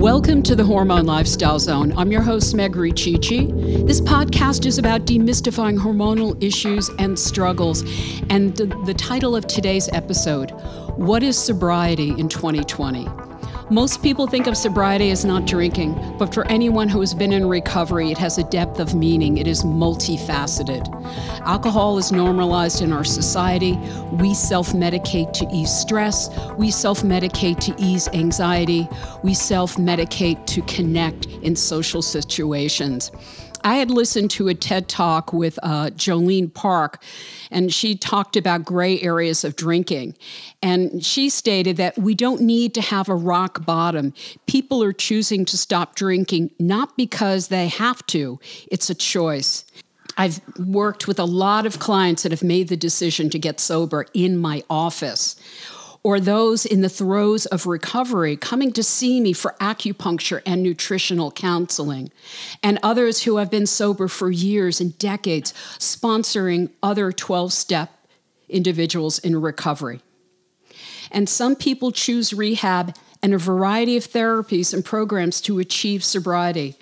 Welcome to the Hormone Lifestyle Zone. I'm your host, Meg Riccici. This podcast is about demystifying hormonal issues and struggles. And the title of today's episode What is Sobriety in 2020? Most people think of sobriety as not drinking, but for anyone who has been in recovery, it has a depth of meaning. It is multifaceted. Alcohol is normalized in our society. We self medicate to ease stress. We self medicate to ease anxiety. We self medicate to connect in social situations. I had listened to a TED talk with uh, Jolene Park, and she talked about gray areas of drinking. And she stated that we don't need to have a rock bottom. People are choosing to stop drinking not because they have to, it's a choice. I've worked with a lot of clients that have made the decision to get sober in my office or those in the throes of recovery coming to see me for acupuncture and nutritional counseling, and others who have been sober for years and decades, sponsoring other 12 step individuals in recovery. And some people choose rehab and a variety of therapies and programs to achieve sobriety.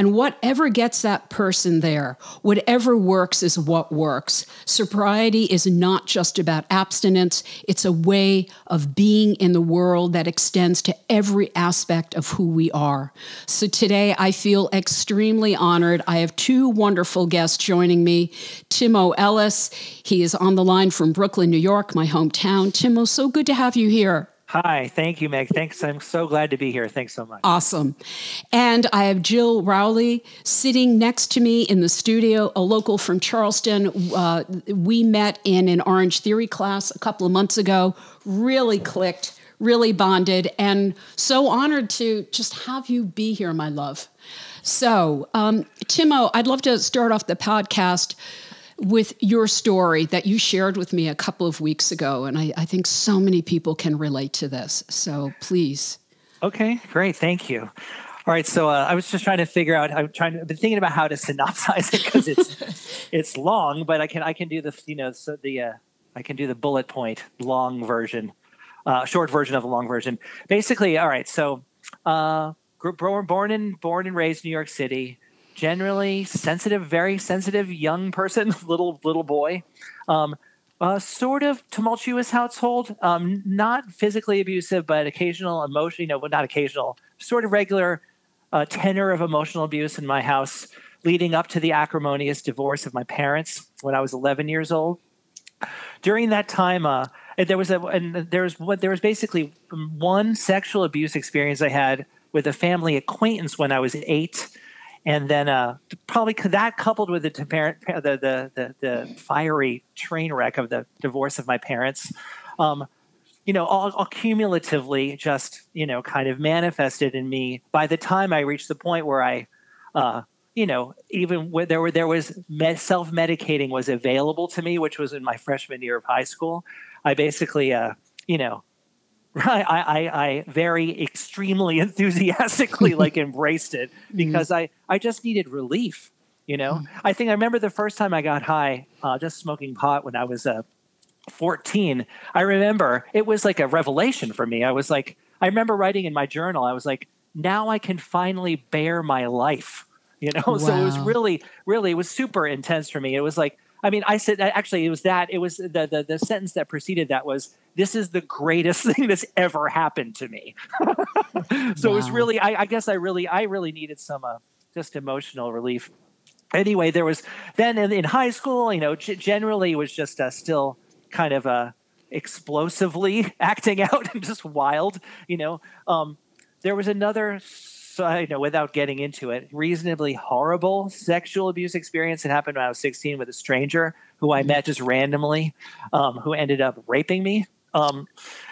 And whatever gets that person there, whatever works is what works. Sobriety is not just about abstinence, it's a way of being in the world that extends to every aspect of who we are. So today I feel extremely honored. I have two wonderful guests joining me Timo Ellis. He is on the line from Brooklyn, New York, my hometown. Timo, so good to have you here. Hi, thank you, Meg. Thanks. I'm so glad to be here. Thanks so much. Awesome. And I have Jill Rowley sitting next to me in the studio, a local from Charleston. Uh, we met in an Orange Theory class a couple of months ago, really clicked, really bonded, and so honored to just have you be here, my love. So, um, Timo, I'd love to start off the podcast with your story that you shared with me a couple of weeks ago. And I, I think so many people can relate to this. So please. Okay, great. Thank you. All right, so uh, I was just trying to figure out. I'm trying to. I've been thinking about how to synopsize it because it's it's long, but I can I can do the you know so the uh, I can do the bullet point long version, uh, short version of the long version. Basically, all right. So, uh, born born and born and raised in New York City generally sensitive, very sensitive young person, little little boy. Um, a sort of tumultuous household, um, not physically abusive, but occasional emotion, you know, but not occasional, sort of regular uh, tenor of emotional abuse in my house, leading up to the acrimonious divorce of my parents when I was 11 years old. During that time, uh, there was a, and there was what there was basically one sexual abuse experience I had with a family acquaintance when I was eight and then uh, probably that coupled with the, the, the, the, fiery train wreck of the divorce of my parents, um, you know, all, all, cumulatively just, you know, kind of manifested in me by the time I reached the point where I, uh, you know, even where there were there was med- self medicating was available to me, which was in my freshman year of high school. I basically, uh, you know, Right. I, I, I very extremely enthusiastically like embraced it mm-hmm. because mm. I, I just needed relief. You know, mm. I think I remember the first time I got high, uh, just smoking pot when I was uh, 14. I remember it was like a revelation for me. I was like, I remember writing in my journal, I was like, now I can finally bear my life. You know, wow. so it was really, really, it was super intense for me. It was like, I mean, I said actually it was that it was the, the the sentence that preceded that was this is the greatest thing that's ever happened to me. so wow. it was really I, I, guess I really I really needed some uh, just emotional relief. Anyway, there was then in, in high school, you know, g- generally was just uh, still kind of uh, explosively acting out and just wild, you know. Um, there was another so you know, without getting into it, reasonably horrible sexual abuse experience that happened when I was 16 with a stranger who I met just randomly, um, who ended up raping me. Um,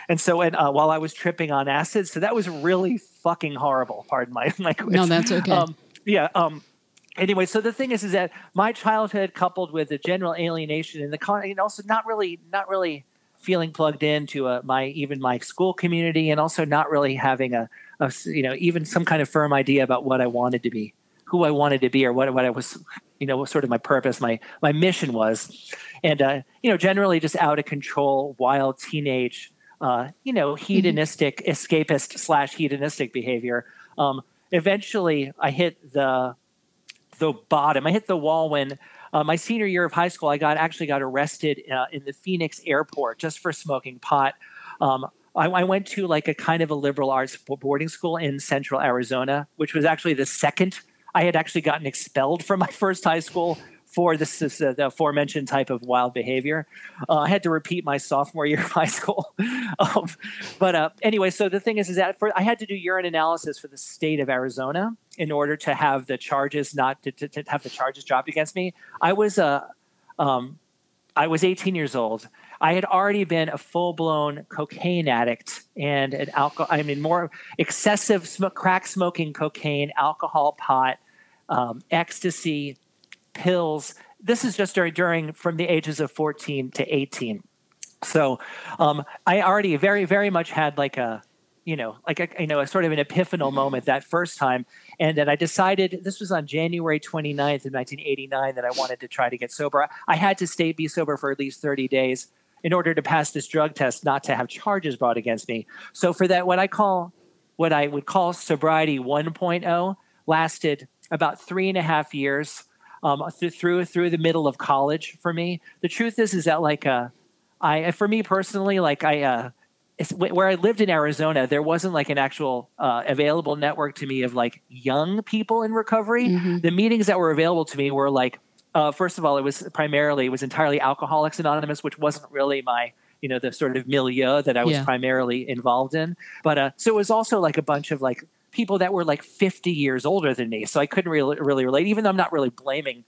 and so, and uh, while I was tripping on acid, so that was really fucking horrible. Pardon my language. No, that's okay. Um, yeah. Um, anyway, so the thing is, is that my childhood coupled with the general alienation and the con, and also not really, not really feeling plugged into uh, my even my school community, and also not really having a a, you know even some kind of firm idea about what I wanted to be, who I wanted to be, or what what I was you know what sort of my purpose, my my mission was, and uh, you know generally just out of control, wild teenage uh, you know, hedonistic, mm-hmm. escapist slash hedonistic behavior. Um, eventually, I hit the the bottom. I hit the wall when uh, my senior year of high school. I got actually got arrested uh, in the Phoenix airport just for smoking pot. Um, I, I, went to like a kind of a liberal arts boarding school in Central Arizona, which was actually the second. I had actually gotten expelled from my first high school for this, this uh, the aforementioned type of wild behavior. Uh, I had to repeat my sophomore year of high school. um, but uh, anyway, so the thing is, is that for, I had to do urine analysis for the state of Arizona in order to have the charges not to, to, to have the charges dropped against me. I was uh, um, I was 18 years old. I had already been a full blown cocaine addict and an alcohol. I mean, more excessive sm- crack smoking, cocaine, alcohol, pot, um, ecstasy, pills. This is just during, during from the ages of 14 to 18. So um, I already very, very much had like a, you know, like a, you know, a sort of an epiphanal moment that first time. And then I decided this was on January 29th of 1989 that I wanted to try to get sober. I had to stay be sober for at least 30 days in order to pass this drug test, not to have charges brought against me. So for that, what I call what I would call sobriety 1.0 lasted about three and a half years um, th- through through the middle of college for me. The truth is, is that like uh, I for me personally, like I. Uh, where I lived in Arizona, there wasn't like an actual uh, available network to me of like young people in recovery. Mm-hmm. The meetings that were available to me were like, uh, first of all, it was primarily it was entirely Alcoholics Anonymous, which wasn't really my you know the sort of milieu that I was yeah. primarily involved in. But uh, so it was also like a bunch of like people that were like 50 years older than me. So I couldn't really, really relate, even though I'm not really blaming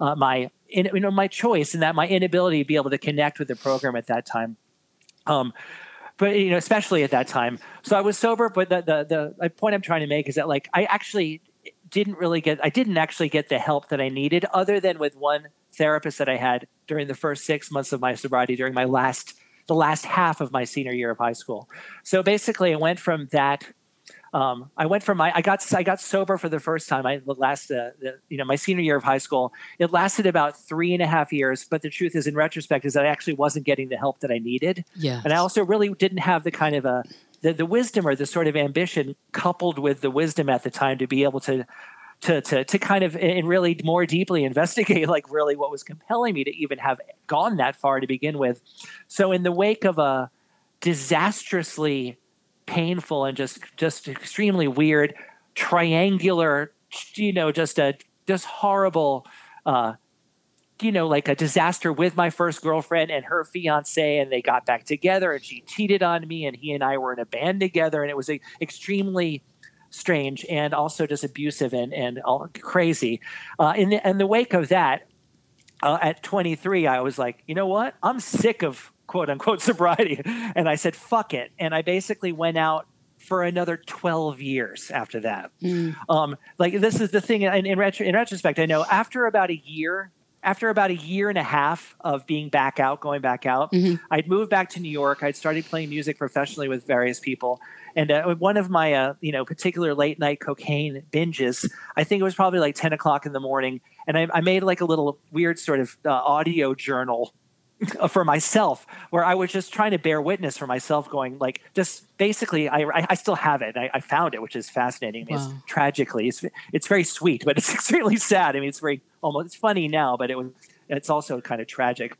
uh, my, in, you know, my choice and that my inability to be able to connect with the program at that time. Um, but you know, especially at that time. So I was sober, but the, the the point I'm trying to make is that like I actually didn't really get I didn't actually get the help that I needed, other than with one therapist that I had during the first six months of my sobriety during my last the last half of my senior year of high school. So basically, I went from that um, I went from my I got I got sober for the first time. I last uh, the, you know my senior year of high school. It lasted about three and a half years. But the truth is, in retrospect, is that I actually wasn't getting the help that I needed. Yeah. And I also really didn't have the kind of a the, the wisdom or the sort of ambition coupled with the wisdom at the time to be able to to to to kind of and really more deeply investigate like really what was compelling me to even have gone that far to begin with. So in the wake of a disastrously painful and just just extremely weird triangular you know just a just horrible uh you know like a disaster with my first girlfriend and her fiance and they got back together and she cheated on me and he and I were in a band together and it was a, extremely strange and also just abusive and and all crazy uh in the in the wake of that uh, at 23 I was like you know what I'm sick of quote unquote sobriety. And I said, fuck it. And I basically went out for another 12 years after that. Mm. Um, like this is the thing in, in, retro, in retrospect, I know after about a year, after about a year and a half of being back out, going back out, mm-hmm. I'd moved back to New York. I'd started playing music professionally with various people. And uh, one of my, uh, you know, particular late night cocaine binges, I think it was probably like 10 o'clock in the morning. And I, I made like a little weird sort of uh, audio journal for myself where I was just trying to bear witness for myself, going like just basically I I, still have it. I, I, found it, which is fascinating. Wow. It's tragically it's it's very sweet, but it's extremely sad. I mean, it's very almost it's funny now, but it was it's also kind of tragic.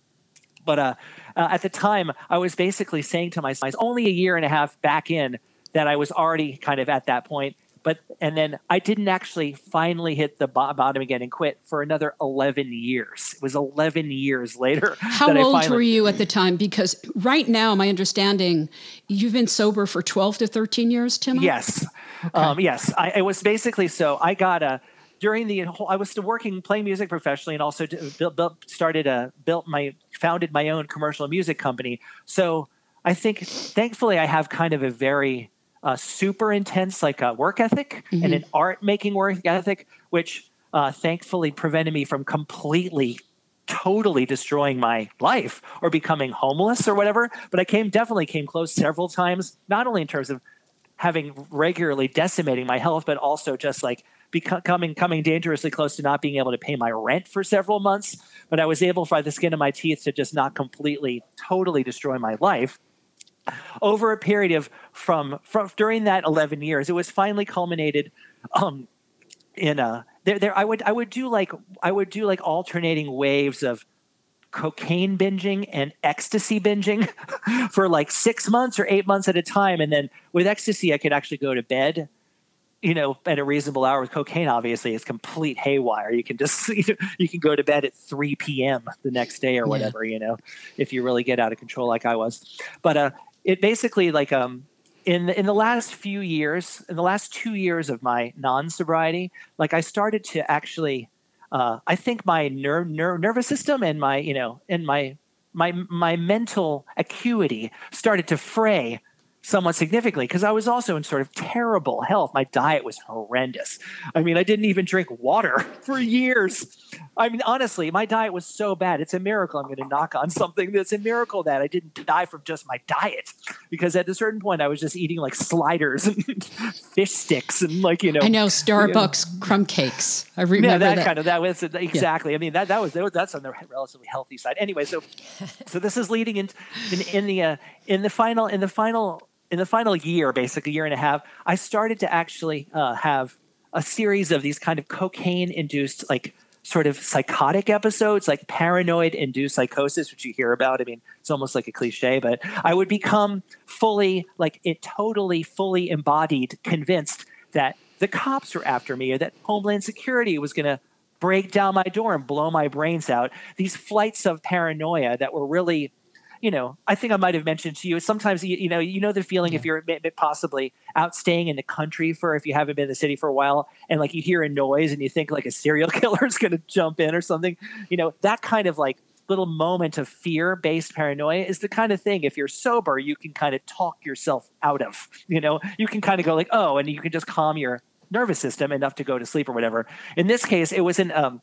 But uh, uh, at the time, I was basically saying to myself, only a year and a half back in, that I was already kind of at that point but and then I didn't actually finally hit the bottom again and quit for another 11 years. It was 11 years later. How old finally, were you at the time? Because right now, my understanding, you've been sober for 12 to 13 years, Tim. Yes, okay. um, yes. I, it was basically so. I got a during the whole, I was still working, playing music professionally, and also built, built, started a built my founded my own commercial music company. So I think, thankfully, I have kind of a very uh, super intense like a work ethic mm-hmm. and an art making work ethic, which uh, thankfully prevented me from completely totally destroying my life or becoming homeless or whatever. But i came definitely came close several times not only in terms of having regularly decimating my health but also just like becoming coming dangerously close to not being able to pay my rent for several months. But i was able by the skin of my teeth to just not completely totally destroy my life over a period of from from during that 11 years, it was finally culminated um, in a there there I would I would do like I would do like alternating waves of cocaine binging and ecstasy binging for like six months or eight months at a time. And then with ecstasy, I could actually go to bed, you know, at a reasonable hour. With cocaine, obviously, it's complete haywire. You can just you can go to bed at 3 p.m. the next day or whatever, yeah. you know, if you really get out of control like I was. But uh, it basically like um in the, in the last few years, in the last two years of my non sobriety, like I started to actually uh, I think my ner- ner- nervous system and my you know and my my my mental acuity started to fray somewhat significantly because I was also in sort of terrible health. My diet was horrendous. I mean, I didn't even drink water for years. I mean, honestly, my diet was so bad. It's a miracle. I'm going to knock on something that's a miracle that I didn't die from just my diet because at a certain point I was just eating like sliders and fish sticks and like, you know. I know Starbucks you know, crumb cakes. I remember yeah, that, that, kind of that was exactly. Yeah. I mean, that that was that's on the relatively healthy side. Anyway, so so this is leading in in, in the uh, in the final in the final in the final year, basically a year and a half, I started to actually uh, have a series of these kind of cocaine induced, like sort of psychotic episodes, like paranoid induced psychosis, which you hear about. I mean, it's almost like a cliche, but I would become fully, like, it totally, fully embodied, convinced that the cops were after me or that Homeland Security was going to break down my door and blow my brains out. These flights of paranoia that were really you know, I think I might have mentioned to you. Sometimes you, you know, you know the feeling yeah. if you're possibly out staying in the country for if you haven't been in the city for a while, and like you hear a noise and you think like a serial killer is going to jump in or something. You know, that kind of like little moment of fear-based paranoia is the kind of thing if you're sober you can kind of talk yourself out of. You know, you can kind of go like, oh, and you can just calm your nervous system enough to go to sleep or whatever. In this case, it was in um,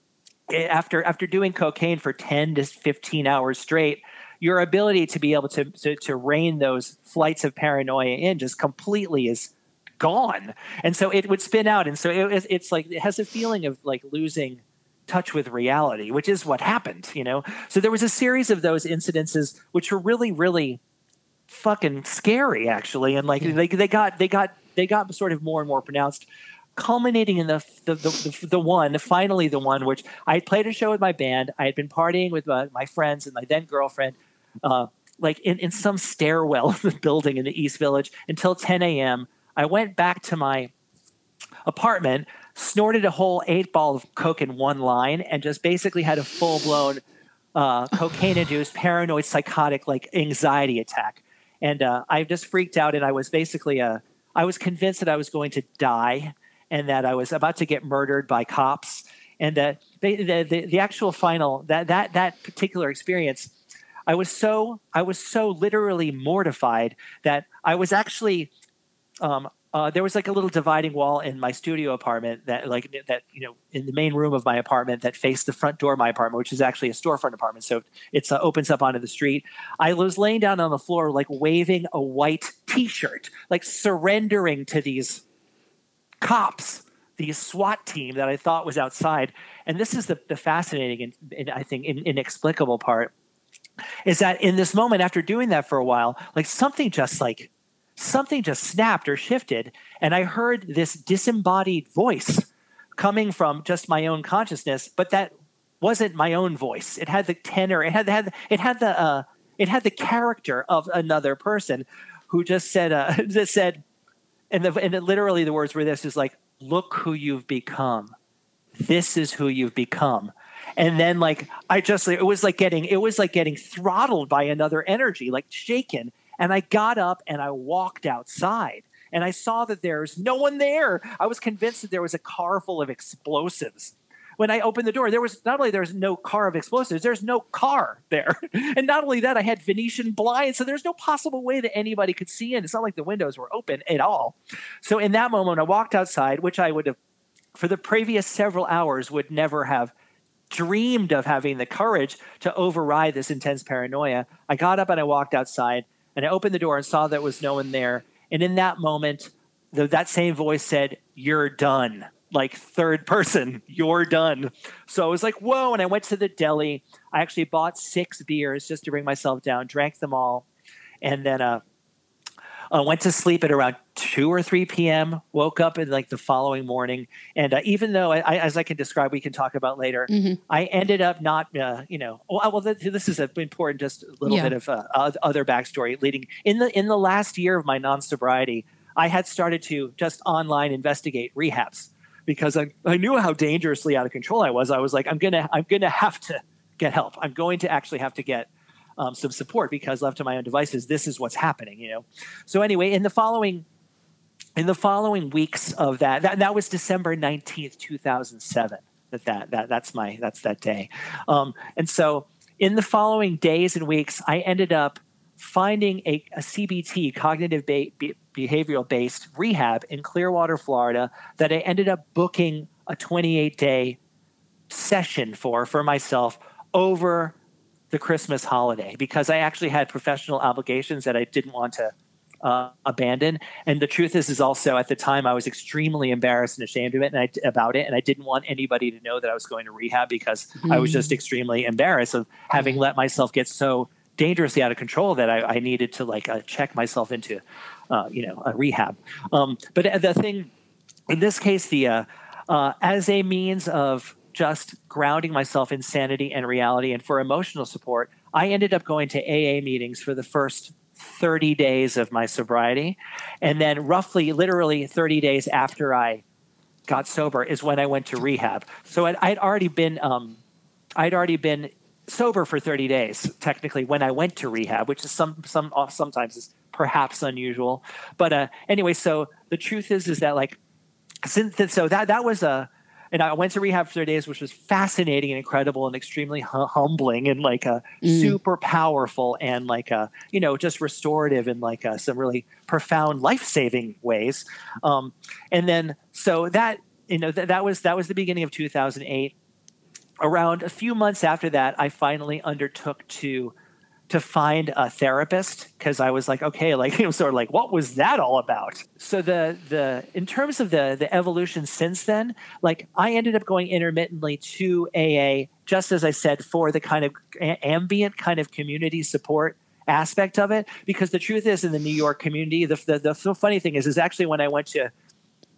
after after doing cocaine for 10 to 15 hours straight your ability to be able to, to, to rein those flights of paranoia in just completely is gone. And so it would spin out. And so it, it's like, it has a feeling of like losing touch with reality, which is what happened, you know? So there was a series of those incidences, which were really, really fucking scary actually. And like, they, they got, they got, they got sort of more and more pronounced culminating in the the, the the, the one finally the one which i had played a show with my band i had been partying with my, my friends and my then girlfriend uh, like in, in some stairwell of the building in the East Village until 10 a.m. I went back to my apartment, snorted a whole eight ball of coke in one line, and just basically had a full blown uh, cocaine induced paranoid psychotic like anxiety attack. And uh, I just freaked out, and I was basically a I was convinced that I was going to die and that I was about to get murdered by cops. And uh, the, the, the actual final that that that particular experience I was so I was so literally mortified that I was actually um, uh, there was like a little dividing wall in my studio apartment that like that you know in the main room of my apartment that faced the front door of my apartment which is actually a storefront apartment. So it uh, opens up onto the street. I was laying down on the floor like waving a white t-shirt like surrendering to these cops the swat team that i thought was outside. And this is the, the fascinating and, and i think in, inexplicable part is that in this moment after doing that for a while like something just like something just snapped or shifted. And i heard this disembodied voice coming from just my own consciousness but that wasn't my own voice. It had the tenor it had, had, it had the uh, it had the character of another person who just said uh, just said and the and literally the words were this is like look who you've become. This is who you've become and then like i just it was like getting it was like getting throttled by another energy like shaken and i got up and i walked outside and i saw that there's no one there i was convinced that there was a car full of explosives when I opened the door, there was not only there's no car of explosives, there's no car there. and not only that, I had Venetian blinds, so there's no possible way that anybody could see in. It's not like the windows were open at all. So in that moment, I walked outside, which I would have for the previous several hours would never have dreamed of having the courage to override this intense paranoia. I got up and I walked outside and I opened the door and saw there was no one there. And in that moment, the, that same voice said, You're done. Like third person, you're done. So I was like, Whoa. And I went to the deli. I actually bought six beers just to bring myself down, drank them all. And then uh, uh, went to sleep at around 2 or 3 p.m woke up in like the following morning and uh, even though I, I, as i can describe we can talk about later mm-hmm. i ended up not uh, you know well, well this is a, important just a little yeah. bit of uh, other backstory leading in the in the last year of my non-sobriety i had started to just online investigate rehabs because I, I knew how dangerously out of control i was i was like i'm gonna i'm gonna have to get help i'm going to actually have to get um, some support because left to my own devices, this is what's happening, you know. So anyway, in the following in the following weeks of that, that, that was December 19th, 2007. That, that, that that's my that's that day. Um, and so in the following days and weeks, I ended up finding a, a CBT, cognitive ba- be- behavioral based rehab in Clearwater, Florida, that I ended up booking a 28 day session for for myself over the Christmas holiday because I actually had professional obligations that I didn't want to uh, abandon. And the truth is, is also at the time I was extremely embarrassed and ashamed of it, and I, about it, and I didn't want anybody to know that I was going to rehab because mm. I was just mm. extremely embarrassed of having let myself get so dangerously out of control that I, I needed to like uh, check myself into, uh, you know, a rehab. Um, but the thing, in this case, the uh, uh, as a means of just grounding myself in sanity and reality. And for emotional support, I ended up going to AA meetings for the first 30 days of my sobriety. And then, roughly, literally 30 days after I got sober, is when I went to rehab. So I'd, I'd already been, um, I'd already been sober for 30 days, technically, when I went to rehab, which is some, some, uh, sometimes is perhaps unusual. But uh, anyway, so the truth is, is that like, since so that that was a and I went to rehab for three days, which was fascinating and incredible and extremely humbling and like a mm. super powerful and like a, you know, just restorative and like a, some really profound life saving ways. Um, and then, so that, you know, th- that was, that was the beginning of 2008. Around a few months after that, I finally undertook to to find a therapist because I was like, okay, like you know, sort of like, what was that all about? So the the in terms of the the evolution since then, like I ended up going intermittently to AA, just as I said, for the kind of ambient kind of community support aspect of it. Because the truth is, in the New York community, the the, the funny thing is, is actually when I went to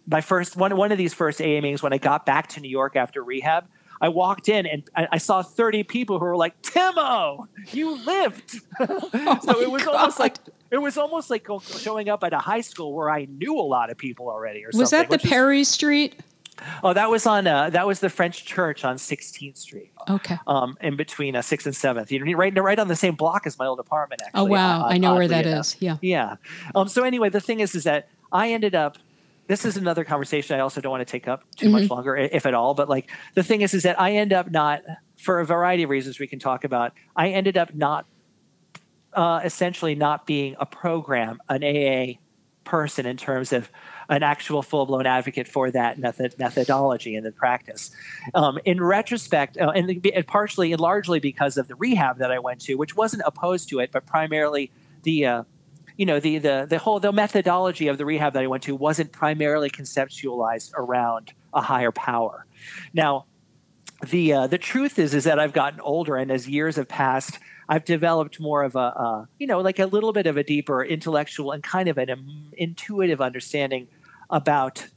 my first one one of these first AA meetings when I got back to New York after rehab I walked in and I, I saw 30 people who were like, Timo, you lived. oh so it was God. almost like it was almost like showing up at a high school where I knew a lot of people already. Or was that the Perry is, Street? Oh, that was on uh, that was the French Church on 16th Street. Okay. Um, in between uh, Sixth and Seventh, you know, right right on the same block as my old apartment. Oh, actually. Oh wow, uh, I know where that enough. is. Yeah. Yeah. Um. So anyway, the thing is, is that I ended up this is another conversation I also don't want to take up too mm-hmm. much longer, if at all. But like the thing is, is that I end up not, for a variety of reasons we can talk about, I ended up not, uh, essentially not being a program, an AA person in terms of an actual full blown advocate for that method methodology and the practice. Um, in retrospect, uh, and, and partially and largely because of the rehab that I went to, which wasn't opposed to it, but primarily the uh, you know the the the whole the methodology of the rehab that I went to wasn't primarily conceptualized around a higher power. Now, the uh, the truth is is that I've gotten older, and as years have passed, I've developed more of a uh, you know like a little bit of a deeper intellectual and kind of an um, intuitive understanding about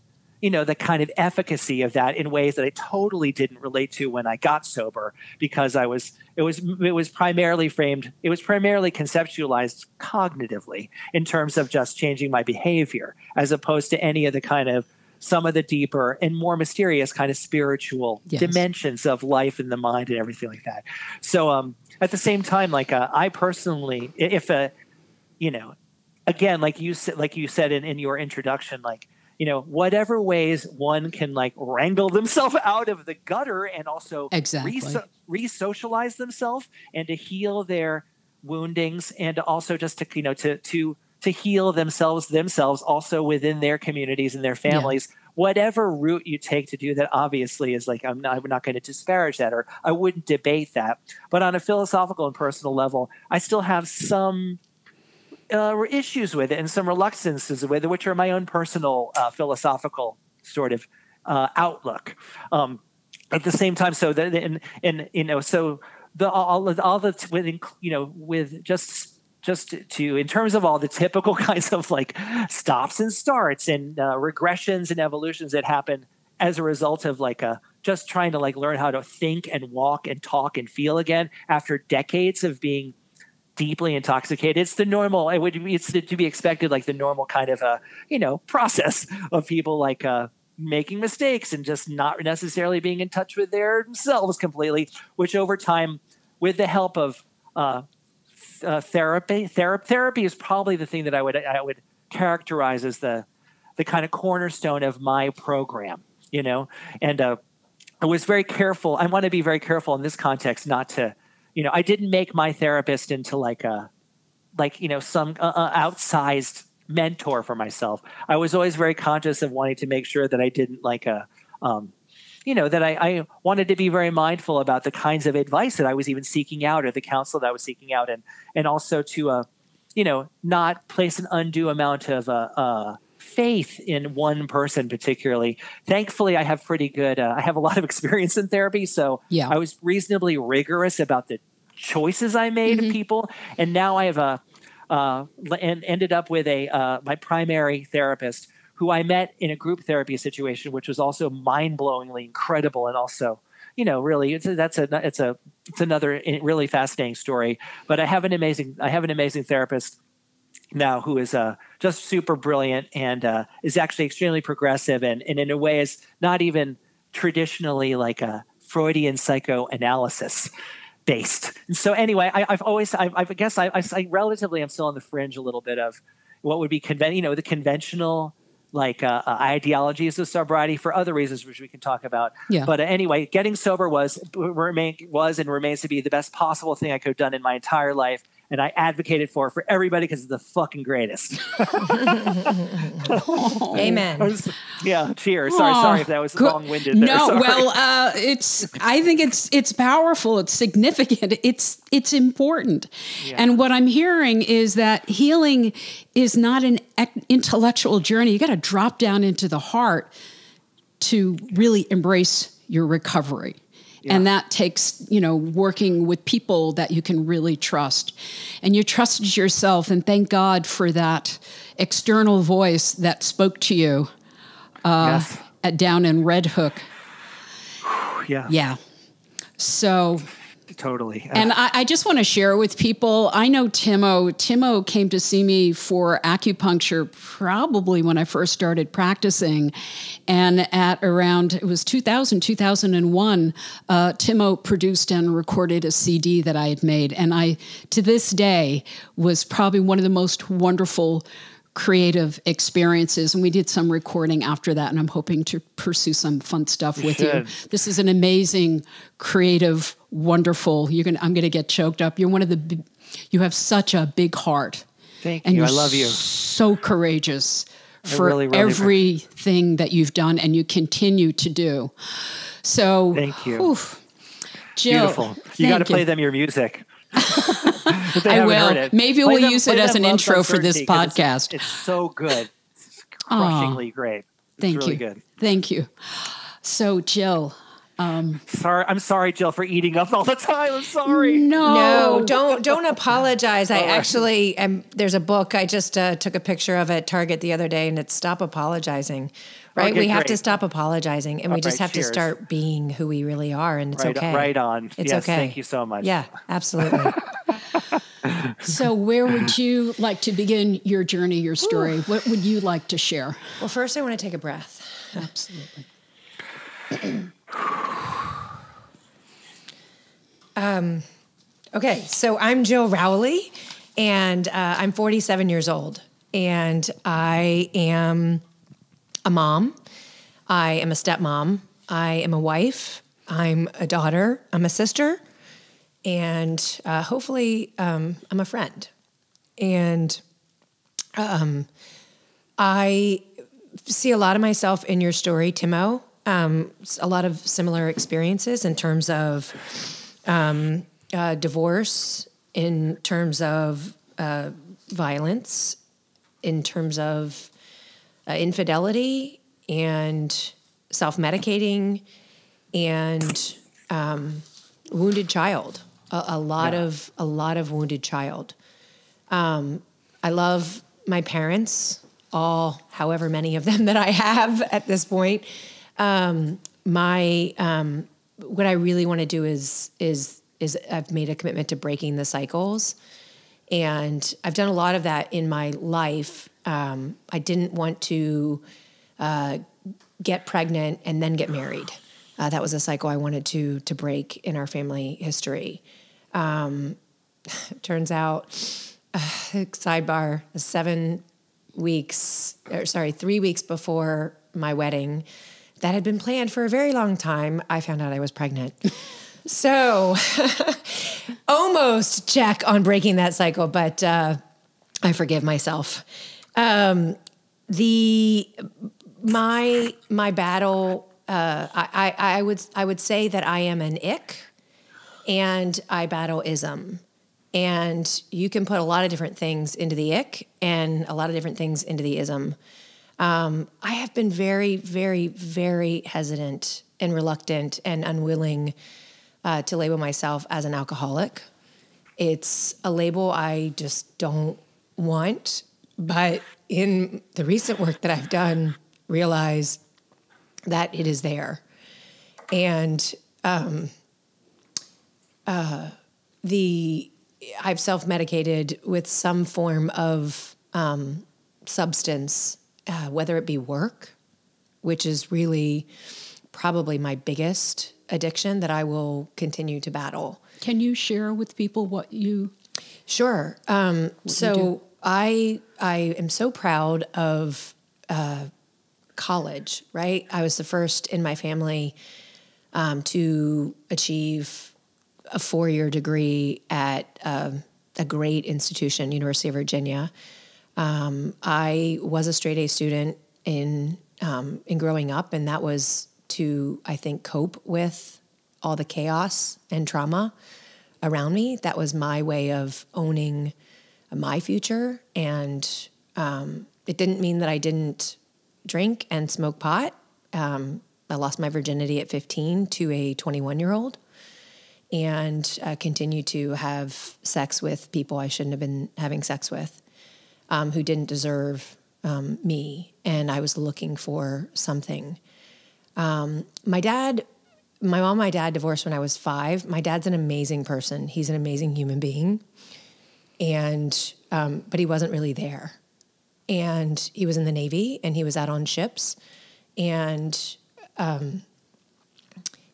you know the kind of efficacy of that in ways that I totally didn't relate to when I got sober because I was it was it was primarily framed it was primarily conceptualized cognitively in terms of just changing my behavior as opposed to any of the kind of some of the deeper and more mysterious kind of spiritual yes. dimensions of life and the mind and everything like that. So um at the same time like uh, I personally if a you know again like you said like you said in, in your introduction like you know whatever ways one can like wrangle themselves out of the gutter and also exactly. re socialize themselves and to heal their woundings and also just to you know to to to heal themselves themselves also within their communities and their families. Yeah. whatever route you take to do that obviously is like i'm not, I'm not going to disparage that or i wouldn't debate that. But on a philosophical and personal level i still have some uh, issues with it and some reluctances with it, which are my own personal uh, philosophical sort of uh, outlook. Um, at the same time, so that and and you know, so the all all the with you know with just just to in terms of all the typical kinds of like stops and starts and uh, regressions and evolutions that happen as a result of like a just trying to like learn how to think and walk and talk and feel again after decades of being deeply intoxicated. It's the normal. It would be it's to be expected, like the normal kind of a you know process of people like uh, making mistakes and just not necessarily being in touch with their themselves completely. Which over time, with the help of uh, uh, therapy, therapy, therapy is probably the thing that I would I would characterize as the the kind of cornerstone of my program. You know, and uh, I was very careful. I want to be very careful in this context not to you know, I didn't make my therapist into like a, like, you know, some uh, uh, outsized mentor for myself. I was always very conscious of wanting to make sure that I didn't like a, um, you know, that I, I, wanted to be very mindful about the kinds of advice that I was even seeking out or the counsel that I was seeking out. And, and also to, uh, you know, not place an undue amount of, uh, uh, faith in one person particularly. Thankfully, I have pretty good. Uh, I have a lot of experience in therapy, so yeah. I was reasonably rigorous about the choices I made mm-hmm. of people, and now I have a uh, and ended up with a uh, my primary therapist who I met in a group therapy situation, which was also mind blowingly incredible and also you know really it's a, that's a it's a it's another really fascinating story. But I have an amazing I have an amazing therapist now who is uh, just super brilliant and uh, is actually extremely progressive and, and in a way is not even traditionally like a Freudian psychoanalysis based. And so anyway, I, have always, I, I guess I, I, relatively I, relatively am still on the fringe a little bit of what would be, conven- you know, the conventional like uh, uh, ideologies of sobriety for other reasons, which we can talk about. Yeah. But uh, anyway, getting sober was remain was and remains to be the best possible thing I could have done in my entire life and I advocated for for everybody because it's the fucking greatest. Amen. Was, yeah. Cheers. Sorry, oh, sorry if that was long winded. No, well, uh, it's. I think it's it's powerful. It's significant. It's it's important. Yeah. And what I'm hearing is that healing is not an intellectual journey. You got to drop down into the heart to really embrace your recovery. Yeah. And that takes, you know, working with people that you can really trust. And you trusted yourself, and thank God for that external voice that spoke to you uh, yes. at down in Red Hook. Yeah. Yeah. So totally. And I, I just want to share with people. I know Timo. Timo came to see me for acupuncture probably when I first started practicing, and at around it was 2000 2001. Uh, Timo produced and recorded a CD that I had made, and I to this day was probably one of the most wonderful creative experiences and we did some recording after that and i'm hoping to pursue some fun stuff with you. this is an amazing creative wonderful you're gonna i'm gonna get choked up. You're one of the you have such a big heart. Thank and you. I love you. so courageous for really, really everything that you've done and you continue to do. So thank you. oof, Jill, beautiful. You got to play them your music I will. Maybe play we'll them, use it as an intro for this podcast. It's, it's, so good. It's crushingly great. It's thank really you. Good. Thank you. So, Jill. Um, sorry, I'm sorry, Jill, for eating up all the time. I'm sorry. No, no, don't don't apologize. I actually am. There's a book. I just uh, took a picture of at Target the other day, and it's "Stop Apologizing." Right, okay, we have great. to stop apologizing, and All we just right, have cheers. to start being who we really are, and it's right, okay. Right on. It's yes, okay. Thank you so much. Yeah, absolutely. so, where would you like to begin your journey, your story? Ooh. What would you like to share? Well, first, I want to take a breath. Absolutely. um, okay, so I'm Jill Rowley, and uh, I'm 47 years old, and I am a mom. I am a stepmom. I am a wife. I'm a daughter. I'm a sister. And uh, hopefully, um, I'm a friend. And um, I see a lot of myself in your story, Timo. Um, a lot of similar experiences in terms of um, uh, divorce, in terms of uh, violence, in terms of uh, infidelity and self medicating and um, wounded child. A, a lot yeah. of a lot of wounded child. Um, I love my parents, all however many of them that I have at this point. Um, my um, what I really want to do is is is I've made a commitment to breaking the cycles, and I've done a lot of that in my life. Um, I didn't want to uh, get pregnant and then get married. Uh, that was a cycle I wanted to to break in our family history. Um, turns out, uh, sidebar, seven weeks, or sorry, three weeks before my wedding, that had been planned for a very long time. I found out I was pregnant. so, almost check on breaking that cycle, but uh, I forgive myself. Um, the my my battle uh, I, I, I would I would say that I am an ick, and I battle ism, and you can put a lot of different things into the ick and a lot of different things into the ism. Um, I have been very, very, very hesitant and reluctant and unwilling uh, to label myself as an alcoholic. It's a label I just don't want, but in the recent work that I've done, realize that it is there. And um, uh, the I've self medicated with some form of um, substance, uh, whether it be work, which is really probably my biggest addiction that I will continue to battle. Can you share with people what you? Sure. Um, so I I am so proud of uh, college. Right, I was the first in my family um, to achieve a four year degree at um, a great institution, University of Virginia. Um, I was a straight A student in um, in growing up, and that was to I think cope with all the chaos and trauma around me. That was my way of owning my future, and um, it didn't mean that I didn't drink and smoke pot. Um, I lost my virginity at 15 to a 21 year old and uh, continue to have sex with people I shouldn't have been having sex with um, who didn't deserve um, me. And I was looking for something. Um, my dad, my mom and my dad divorced when I was five. My dad's an amazing person, he's an amazing human being. And, um, but he wasn't really there. And he was in the Navy and he was out on ships. And, um,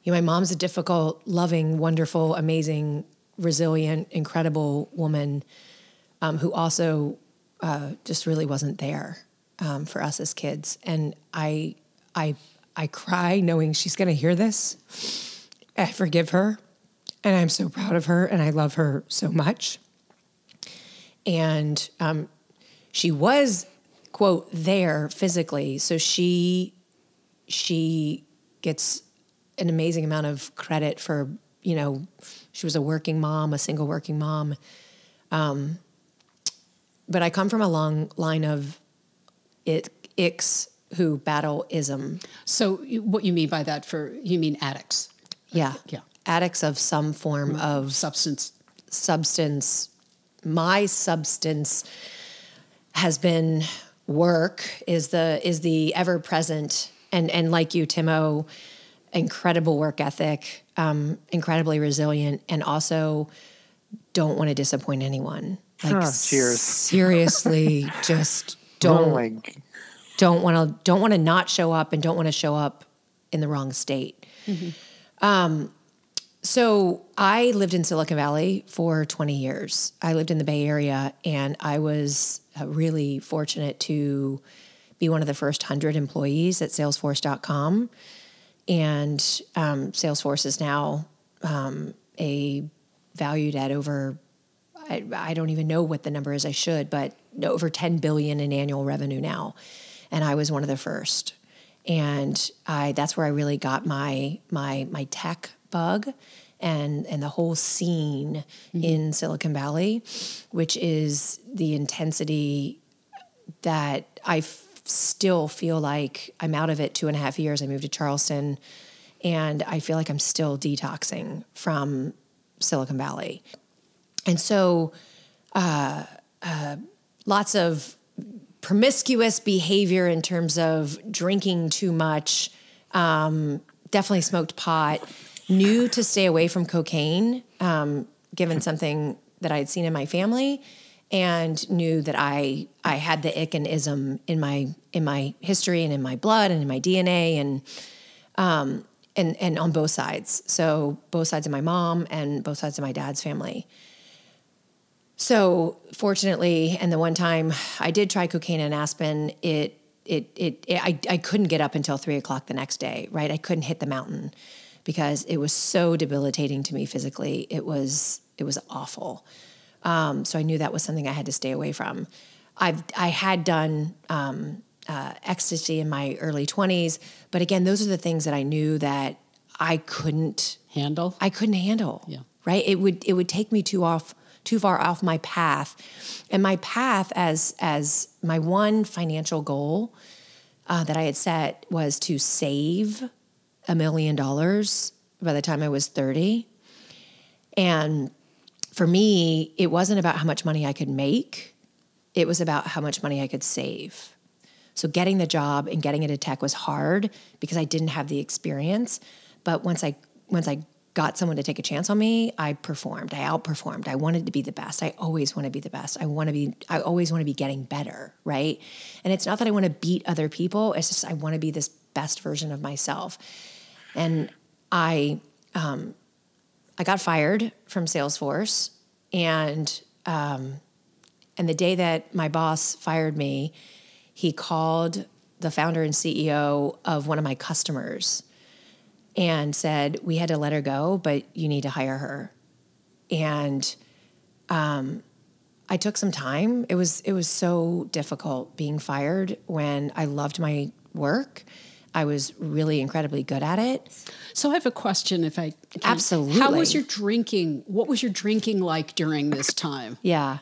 you know, my mom's a difficult, loving, wonderful, amazing, resilient, incredible woman um, who also uh, just really wasn't there um, for us as kids. And I, I, I cry knowing she's going to hear this. I forgive her, and I'm so proud of her, and I love her so much. And um, she was, quote, there physically, so she, she gets an amazing amount of credit for you know she was a working mom, a single working mom. Um, but I come from a long line of it icks who battle ism. So what you mean by that? For you mean addicts? Yeah, yeah, addicts of some form of substance. Substance. My substance has been work. Is the is the ever present and and like you, Timo incredible work ethic, um, incredibly resilient, and also don't want to disappoint anyone. Like, oh, cheers. Seriously, just don't oh don't want to don't want to not show up and don't want to show up in the wrong state. Mm-hmm. Um, so I lived in Silicon Valley for 20 years. I lived in the Bay Area, and I was uh, really fortunate to be one of the first hundred employees at Salesforce.com and um, Salesforce is now um, a valued at over I, I, don't even know what the number is. I should, but over 10 billion in annual revenue now, and I was one of the first. And I that's where I really got my my my tech bug and and the whole scene mm-hmm. in Silicon Valley, which is the intensity that I still feel like I'm out of it two and a half years. I moved to Charleston and I feel like I'm still detoxing from Silicon Valley. And so uh, uh, lots of promiscuous behavior in terms of drinking too much. Um, definitely smoked pot. Knew to stay away from cocaine, um, given something that I had seen in my family, and knew that I I had the ick and ism in my in my history and in my blood and in my DNA and um, and and on both sides. So both sides of my mom and both sides of my dad's family. So fortunately, and the one time I did try cocaine and Aspen, it it it, it I, I couldn't get up until three o'clock the next day. Right, I couldn't hit the mountain because it was so debilitating to me physically. It was it was awful. Um, so I knew that was something I had to stay away from. I've I had done um, uh, ecstasy in my early twenties, but again, those are the things that I knew that I couldn't handle. I couldn't handle. Yeah. Right. It would it would take me too off too far off my path, and my path as as my one financial goal uh, that I had set was to save a million dollars by the time I was thirty, and for me, it wasn't about how much money I could make. It was about how much money I could save. So getting the job and getting into tech was hard because I didn't have the experience. But once I once I got someone to take a chance on me, I performed. I outperformed. I wanted to be the best. I always want to be the best. I want to be I always want to be getting better, right? And it's not that I want to beat other people, it's just I want to be this best version of myself. And I um, I got fired from Salesforce, and um, and the day that my boss fired me, he called the founder and CEO of one of my customers and said, "We had to let her go, but you need to hire her." And um, I took some time. It was it was so difficult being fired when I loved my work. I was really incredibly good at it. So I have a question if I can. Absolutely. How was your drinking? What was your drinking like during this time? Yeah.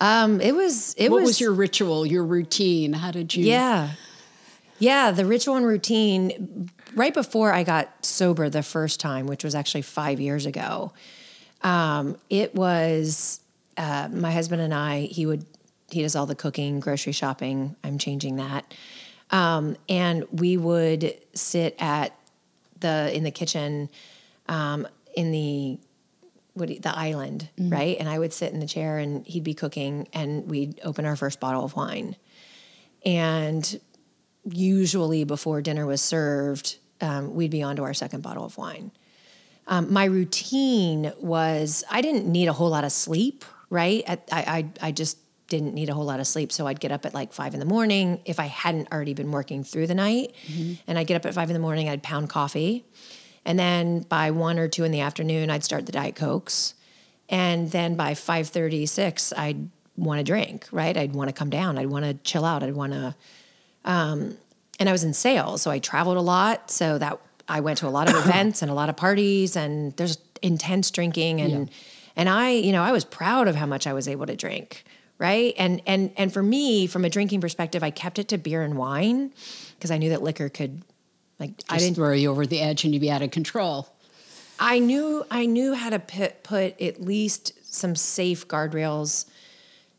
Um, it was it what was, was your ritual, your routine? How did you Yeah. Yeah, the ritual and routine right before I got sober the first time, which was actually 5 years ago. Um, it was uh, my husband and I, he would he does all the cooking, grocery shopping. I'm changing that. Um, and we would sit at the in the kitchen um, in the what the island, right? And I would sit in the chair and he'd be cooking and we'd open our first bottle of wine. And usually before dinner was served, um, we'd be on to our second bottle of wine. Um, my routine was I didn't need a whole lot of sleep, right? I, I, I just didn't need a whole lot of sleep. So I'd get up at like five in the morning if I hadn't already been working through the night. And I'd get up at five in the morning, I'd pound coffee. And then by one or two in the afternoon, I'd start the Diet Cokes. And then by 5.36, I'd want to drink, right? I'd want to come down. I'd want to chill out. I'd want to, um, and I was in sales. So I traveled a lot. So that I went to a lot of events and a lot of parties and there's intense drinking. And, and I, you know, I was proud of how much I was able to drink. Right. And, and, and for me, from a drinking perspective, I kept it to beer and wine because I knew that liquor could like, I didn't, throw you over the edge and you'd be out of control? I knew I knew how to put, put at least some safe guardrails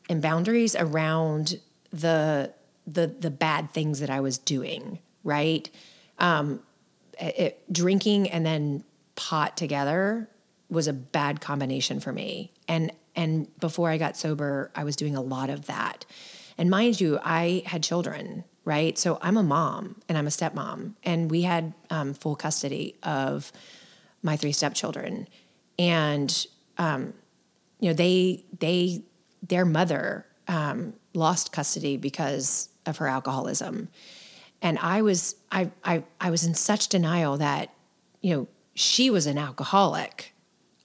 and boundaries around the the the bad things that I was doing. Right, um, it, drinking and then pot together was a bad combination for me. And and before I got sober, I was doing a lot of that. And mind you, I had children, right? So I'm a mom and I'm a stepmom, and we had um, full custody of my three stepchildren, and um, you know they they their mother um, lost custody because of her alcoholism, and I was I I I was in such denial that you know she was an alcoholic,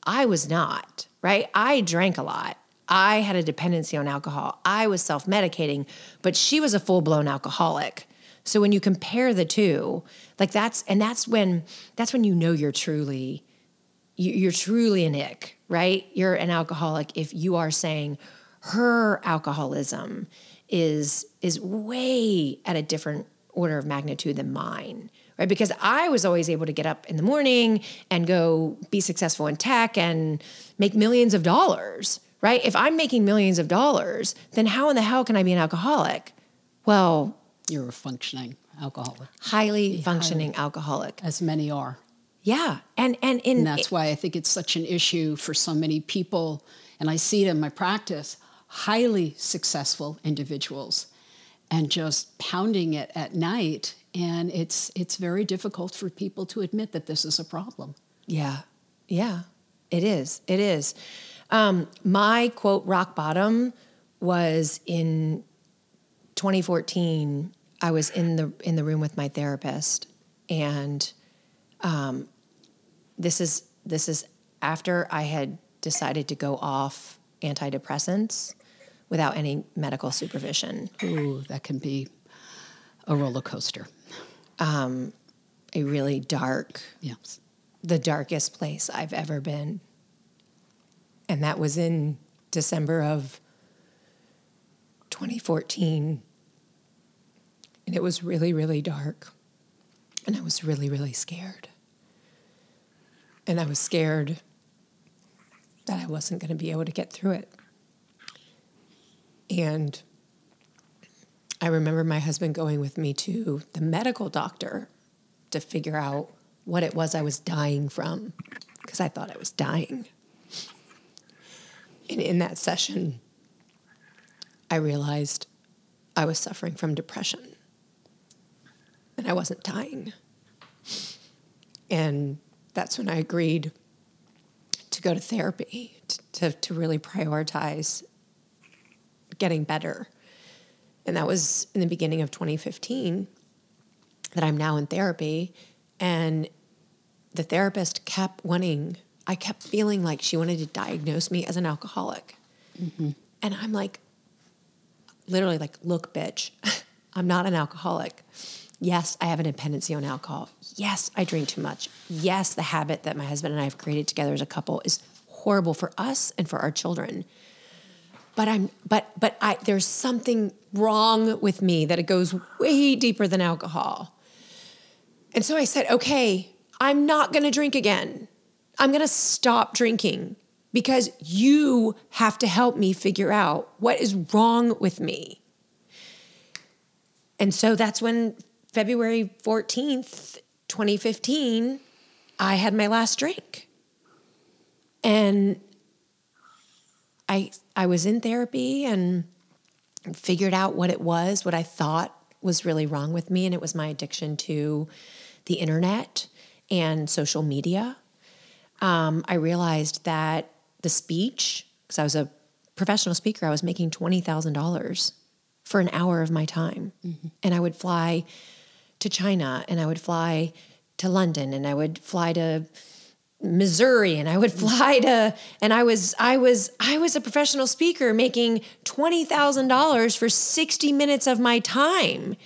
I was not. Right? I drank a lot. I had a dependency on alcohol. I was self medicating, but she was a full blown alcoholic. So when you compare the two, like that's and that's when that's when you know you're truly you- you're truly an ick, right? You're an alcoholic if you are saying her alcoholism is is way at a different order of magnitude than mine, right? Because I was always able to get up in the morning and go be successful in tech and make millions of dollars, right? If I'm making millions of dollars, then how in the hell can I be an alcoholic? Well, You're a functioning alcoholic, highly functioning alcoholic. as many are. Yeah. And and in And that's why I think it's such an issue for so many people. And I see it in my practice highly successful individuals and just pounding it at night. And it's, it's very difficult for people to admit that this is a problem. Yeah. Yeah. It is. It is. Um, my quote rock bottom was in 2014. I was in the in the room with my therapist, and um, this is this is after I had decided to go off antidepressants without any medical supervision. Ooh, that can be a roller coaster. Um, a really dark, Yes. the darkest place I've ever been. And that was in December of 2014. And it was really, really dark. And I was really, really scared. And I was scared that I wasn't going to be able to get through it. And I remember my husband going with me to the medical doctor to figure out what it was I was dying from because I thought I was dying. And in that session, I realized I was suffering from depression and I wasn't dying. And that's when I agreed to go to therapy to, to, to really prioritize getting better. And that was in the beginning of 2015 that I'm now in therapy. And the therapist kept wanting, I kept feeling like she wanted to diagnose me as an alcoholic. Mm-hmm. And I'm like, literally, like, look, bitch, I'm not an alcoholic. Yes, I have a dependency on alcohol. Yes, I drink too much. Yes, the habit that my husband and I have created together as a couple is horrible for us and for our children but I'm but but I there's something wrong with me that it goes way deeper than alcohol. And so I said, "Okay, I'm not going to drink again. I'm going to stop drinking because you have to help me figure out what is wrong with me." And so that's when February 14th, 2015, I had my last drink. And I I was in therapy and figured out what it was, what I thought was really wrong with me, and it was my addiction to the internet and social media. Um, I realized that the speech, because I was a professional speaker, I was making twenty thousand dollars for an hour of my time, and I would fly to China, and I would fly to London, and I would fly to Missouri and I would fly to and I was I was I was a professional speaker making $20,000 for 60 minutes of my time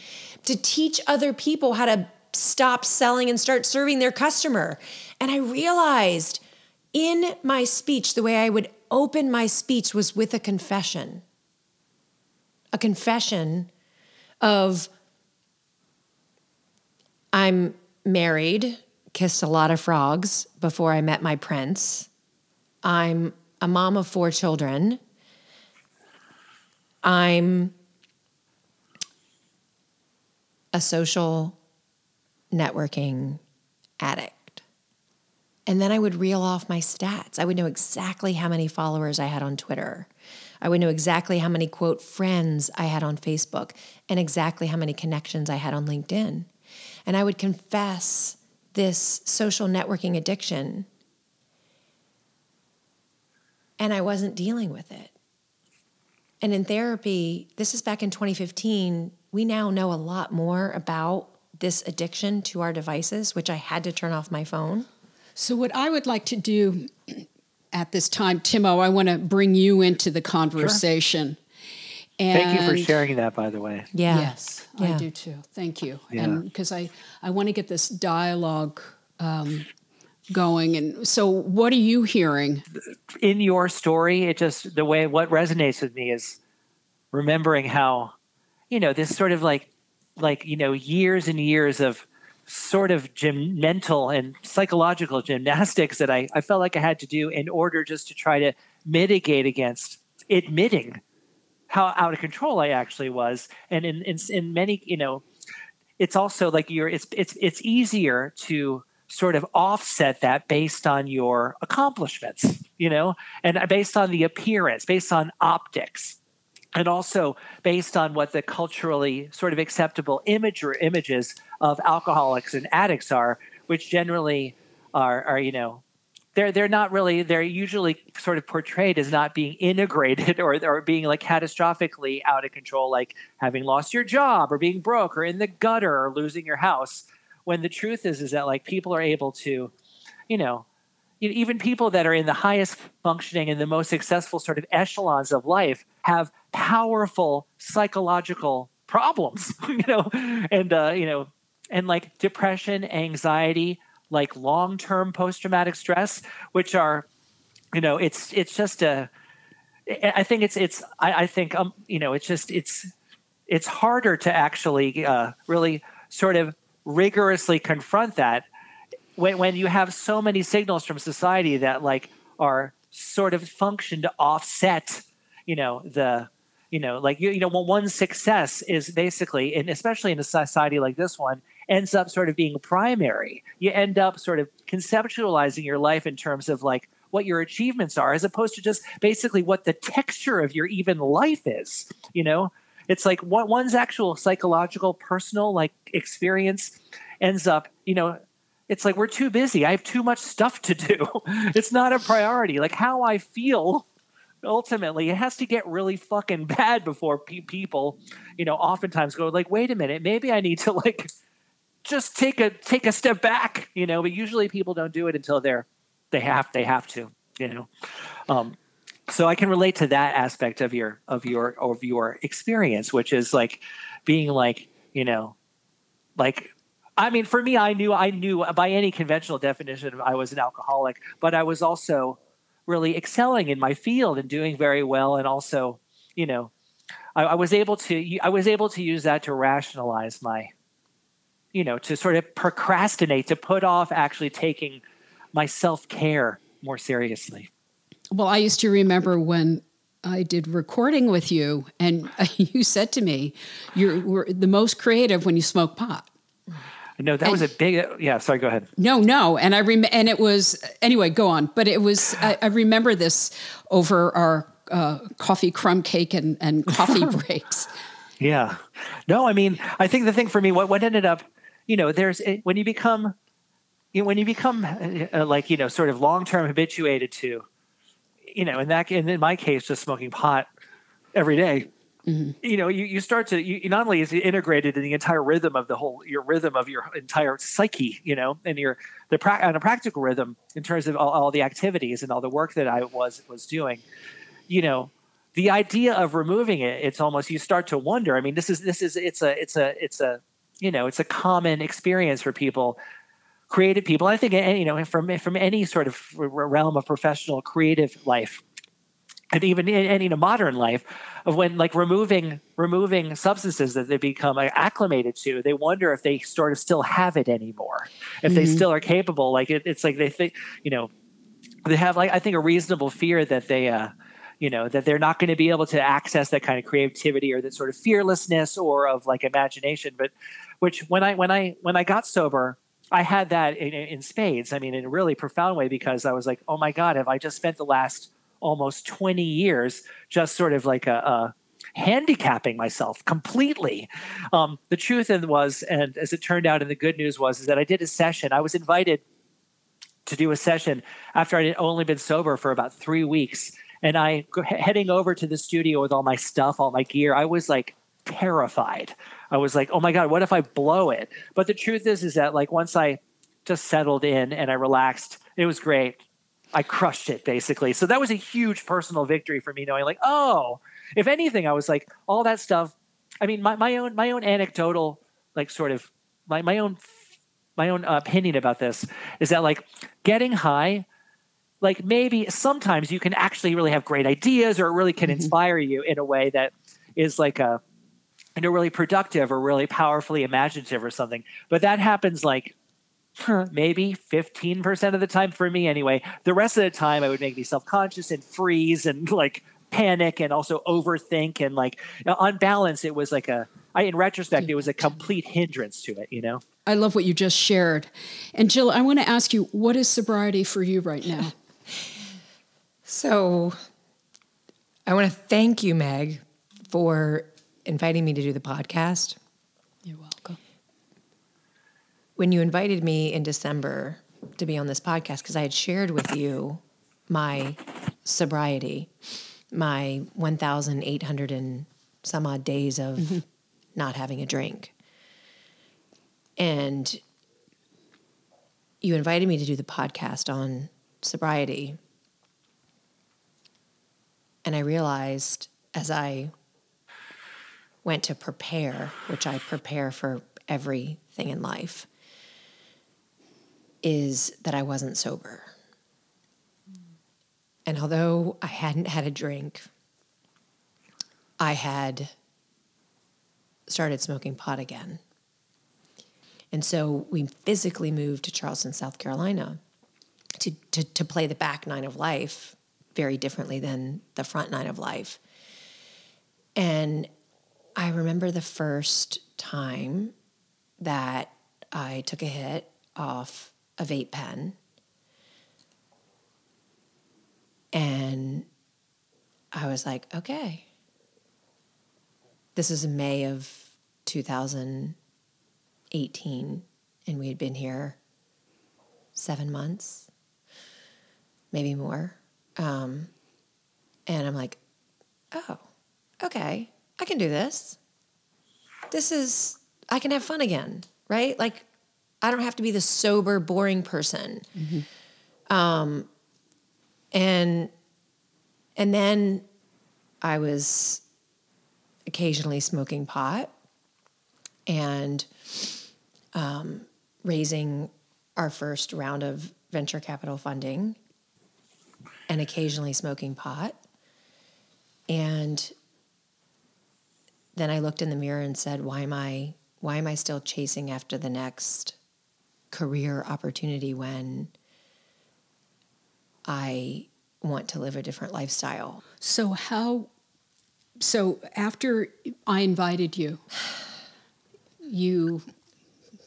to teach other people how to stop selling and start serving their customer. And I realized in my speech the way I would open my speech was with a confession. A confession of I'm married kissed a lot of frogs before I met my prince. I'm a mom of four children. I'm a social networking addict. And then I would reel off my stats. I would know exactly how many followers I had on Twitter. I would know exactly how many quote friends I had on Facebook and exactly how many connections I had on LinkedIn. And I would confess this social networking addiction and I wasn't dealing with it. And in therapy, this is back in 2015, we now know a lot more about this addiction to our devices, which I had to turn off my phone. So, what I would like to do at this time, Timo, I want to bring you into the conversation. Thank you for sharing that, by the way. Yeah. Yes, I do too. Thank you. Yeah. And because I, I want to get this dialogue um, going. And so, what are you hearing? in your story, it just the way what resonates with me is remembering how, you know, this sort of like like, you know, years and years of sort of gym mental and psychological gymnastics that I, I felt like I had to do in order just to try to mitigate against admitting how out of control I actually was. And in, in, in many, you know, it's also like you're, it's, it's, it's easier to sort of offset that based on your accomplishments, you know, and based on the appearance, based on optics and also based on what the culturally sort of acceptable image or images of alcoholics and addicts are, which generally are, are you know, they're they're not really they're usually sort of portrayed as not being integrated or or being like catastrophically out of control, like having lost your job or being broke or in the gutter or losing your house. When the truth is is that like people are able to, you know, even people that are in the highest functioning and the most successful sort of echelons of life have powerful psychological problems you know and uh, you know and like depression anxiety like long-term post-traumatic stress which are you know it's it's just a i think it's it's i, I think um you know it's just it's it's harder to actually uh, really sort of rigorously confront that when, when you have so many signals from society that like are sort of function to offset you know the you know like you, you know one success is basically and especially in a society like this one ends up sort of being primary you end up sort of conceptualizing your life in terms of like what your achievements are as opposed to just basically what the texture of your even life is you know it's like what one's actual psychological personal like experience ends up you know it's like we're too busy. I have too much stuff to do. it's not a priority. Like how I feel ultimately it has to get really fucking bad before pe- people, you know, oftentimes go like, "Wait a minute, maybe I need to like just take a take a step back," you know, but usually people don't do it until they're they have they have to, you know. Um so I can relate to that aspect of your of your of your experience, which is like being like, you know, like I mean, for me, I knew I knew by any conventional definition I was an alcoholic, but I was also really excelling in my field and doing very well, and also, you know, I, I was able to I was able to use that to rationalize my, you know, to sort of procrastinate, to put off actually taking my self care more seriously. Well, I used to remember when I did recording with you, and you said to me, "You were the most creative when you smoke pot." No, that and, was a big. Yeah, sorry. Go ahead. No, no, and I rem- and it was anyway. Go on, but it was. I, I remember this over our uh, coffee crumb cake and and coffee breaks. Yeah, no, I mean, I think the thing for me, what what ended up, you know, there's when you become, you know, when you become uh, like you know, sort of long term habituated to, you know, in that in my case, just smoking pot every day Mm-hmm. You know, you, you start to you, not only is it integrated in the entire rhythm of the whole your rhythm of your entire psyche, you know, and your the pra- on a practical rhythm in terms of all, all the activities and all the work that I was was doing, you know, the idea of removing it, it's almost you start to wonder. I mean, this is this is it's a it's a it's a you know it's a common experience for people creative people i think you know from from any sort of realm of professional creative life and even in, in a modern life of when like removing removing substances that they become acclimated to they wonder if they sort of still have it anymore if mm-hmm. they still are capable like it, it's like they think you know they have like i think a reasonable fear that they uh you know that they're not going to be able to access that kind of creativity or that sort of fearlessness or of like imagination but which when i when i when i got sober i had that in, in spades i mean in a really profound way because i was like oh my god have i just spent the last almost 20 years just sort of like a, a handicapping myself completely. Um, the truth was, and as it turned out, and the good news was, is that I did a session. I was invited to do a session after I had only been sober for about three weeks. And I heading over to the studio with all my stuff, all my gear. I was like terrified. I was like, oh my god, what if I blow it? But the truth is, is that like once I just settled in and I relaxed, it was great. I crushed it basically. So that was a huge personal victory for me, knowing like, oh, if anything, I was like, all that stuff. I mean, my, my own my own anecdotal, like sort of my my own my own opinion about this is that like getting high, like maybe sometimes you can actually really have great ideas or it really can mm-hmm. inspire you in a way that is like a you know really productive or really powerfully imaginative or something. But that happens like maybe 15% of the time for me anyway. The rest of the time, I would make me self conscious and freeze and like panic and also overthink. And like on balance, it was like a, I, in retrospect, it was a complete hindrance to it, you know? I love what you just shared. And Jill, I want to ask you, what is sobriety for you right now? So I want to thank you, Meg, for inviting me to do the podcast. You're welcome. When you invited me in December to be on this podcast, because I had shared with you my sobriety, my 1,800 and some odd days of mm-hmm. not having a drink. And you invited me to do the podcast on sobriety. And I realized as I went to prepare, which I prepare for everything in life, is that I wasn't sober. And although I hadn't had a drink, I had started smoking pot again. And so we physically moved to Charleston, South Carolina to, to, to play the back nine of life very differently than the front nine of life. And I remember the first time that I took a hit off a vape pen. And I was like, okay. This is May of 2018, and we had been here seven months, maybe more. Um, and I'm like, oh, okay, I can do this. This is, I can have fun again, right? Like, I don't have to be the sober, boring person. Mm-hmm. Um, and and then I was occasionally smoking pot and um, raising our first round of venture capital funding and occasionally smoking pot. And then I looked in the mirror and said, why am I why am I still chasing after the next career opportunity when I want to live a different lifestyle? So how so after I invited you, you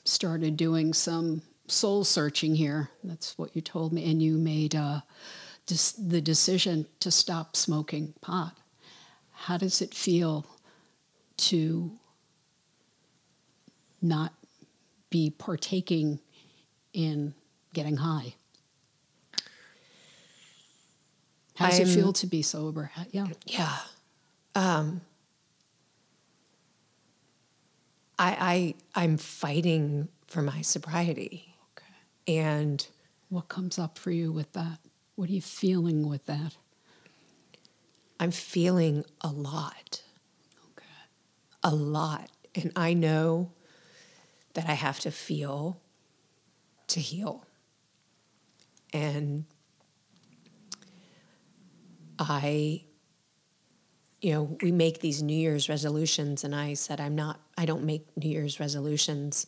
started doing some soul searching here. That's what you told me, and you made uh, the decision to stop smoking pot. How does it feel to not be partaking in getting high? How does I'm, it feel to be sober? Yeah. Yeah. Um, I, I I'm fighting for my sobriety. Okay. And what comes up for you with that? What are you feeling with that? I'm feeling a lot. A lot. And I know that I have to feel to heal. And I, you know, we make these New Year's resolutions, and I said, I'm not, I don't make New Year's resolutions.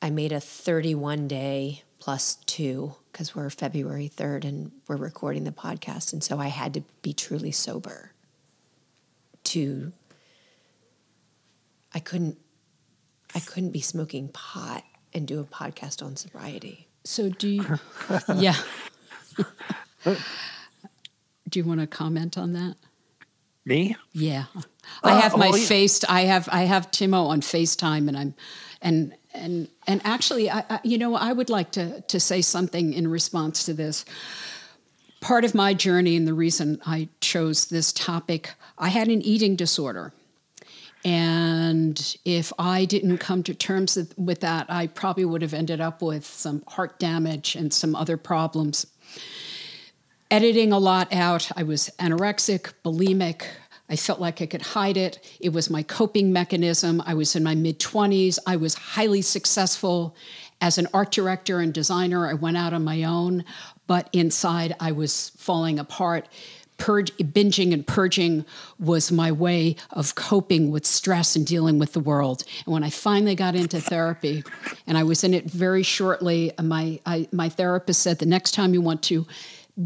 I made a 31 day plus two because we're February 3rd and we're recording the podcast. And so I had to be truly sober to, I couldn't, I couldn't be smoking pot and do a podcast on sobriety. So do you, yeah. do you want to comment on that? Me? Yeah. Uh, I have oh, my well, face. I have I have Timo on FaceTime, and I'm, and and and actually, I, I, you know, I would like to to say something in response to this. Part of my journey and the reason I chose this topic, I had an eating disorder. And if I didn't come to terms with that, I probably would have ended up with some heart damage and some other problems. Editing a lot out, I was anorexic, bulimic, I felt like I could hide it. It was my coping mechanism. I was in my mid 20s. I was highly successful as an art director and designer. I went out on my own, but inside I was falling apart. Purge, binging and purging was my way of coping with stress and dealing with the world. And when I finally got into therapy, and I was in it very shortly, my I, my therapist said the next time you want to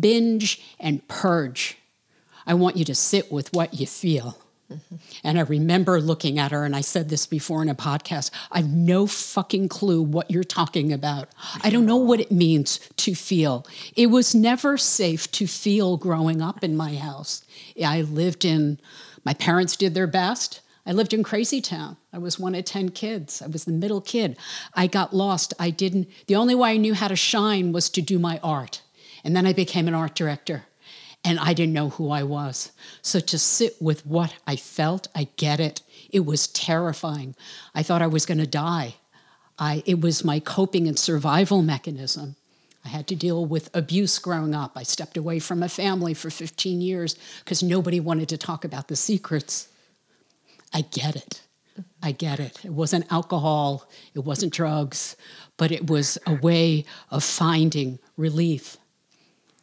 binge and purge, I want you to sit with what you feel. Mm-hmm. And I remember looking at her, and I said this before in a podcast I have no fucking clue what you're talking about. I don't know what it means to feel. It was never safe to feel growing up in my house. I lived in, my parents did their best. I lived in Crazy Town. I was one of 10 kids. I was the middle kid. I got lost. I didn't, the only way I knew how to shine was to do my art. And then I became an art director and I didn't know who I was. So to sit with what I felt, I get it. It was terrifying. I thought I was going to die. I, it was my coping and survival mechanism. I had to deal with abuse growing up. I stepped away from a family for 15 years because nobody wanted to talk about the secrets. I get it. I get it. It wasn't alcohol, it wasn't drugs, but it was a way of finding relief.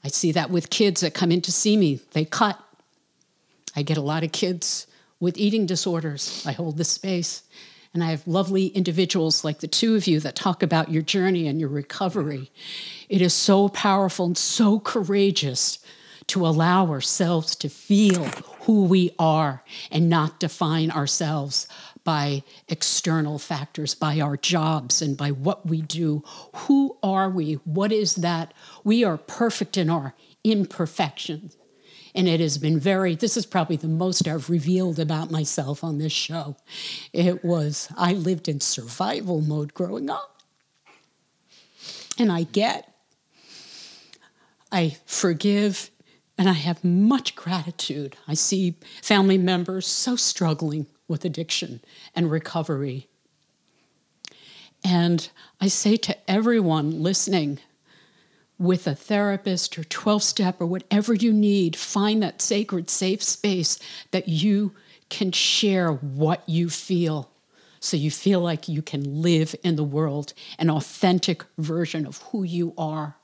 I see that with kids that come in to see me, they cut. I get a lot of kids with eating disorders. I hold this space. And I have lovely individuals like the two of you that talk about your journey and your recovery. It is so powerful and so courageous to allow ourselves to feel who we are and not define ourselves by external factors, by our jobs and by what we do. Who are we? What is that? We are perfect in our imperfections. And it has been very, this is probably the most I've revealed about myself on this show. It was, I lived in survival mode growing up. And I get, I forgive, and I have much gratitude. I see family members so struggling with addiction and recovery. And I say to everyone listening, with a therapist or 12 step or whatever you need, find that sacred, safe space that you can share what you feel. So you feel like you can live in the world an authentic version of who you are.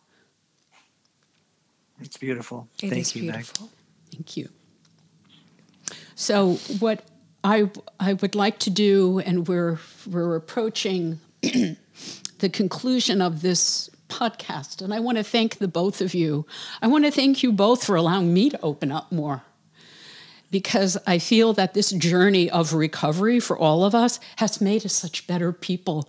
It's beautiful. It Thank you, beautiful. Meg. Thank you. So, what I, I would like to do, and we're, we're approaching the conclusion of this podcast, and I want to thank the both of you. I want to thank you both for allowing me to open up more because I feel that this journey of recovery for all of us has made us such better people.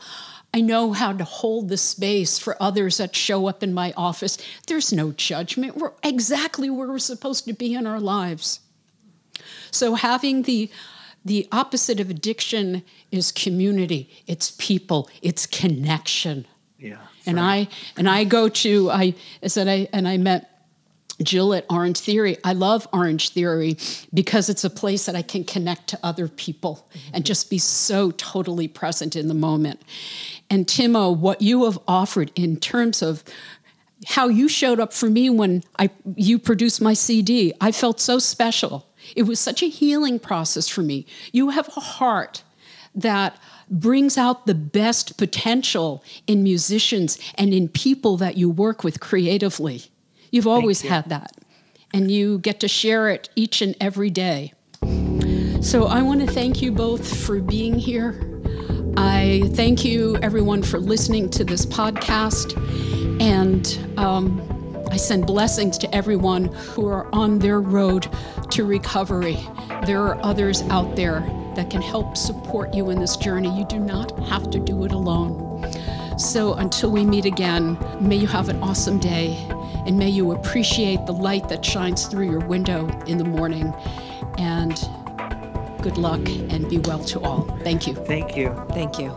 I know how to hold the space for others that show up in my office. There's no judgment. We're exactly where we're supposed to be in our lives. So, having the the opposite of addiction is community, it's people, it's connection. Yeah. And I and I go to I said I and I met Jill at Orange Theory. I love Orange Theory because it's a place that I can connect to other people mm-hmm. and just be so totally present in the moment. And Timo, what you have offered in terms of how you showed up for me when I you produced my CD, I felt so special it was such a healing process for me. You have a heart that brings out the best potential in musicians and in people that you work with creatively. You've always you. had that, and you get to share it each and every day. So I want to thank you both for being here. I thank you, everyone, for listening to this podcast. And um, I send blessings to everyone who are on their road to recovery. There are others out there that can help support you in this journey. You do not have to do it alone. So until we meet again, may you have an awesome day and may you appreciate the light that shines through your window in the morning. And good luck and be well to all. Thank you. Thank you. Thank you.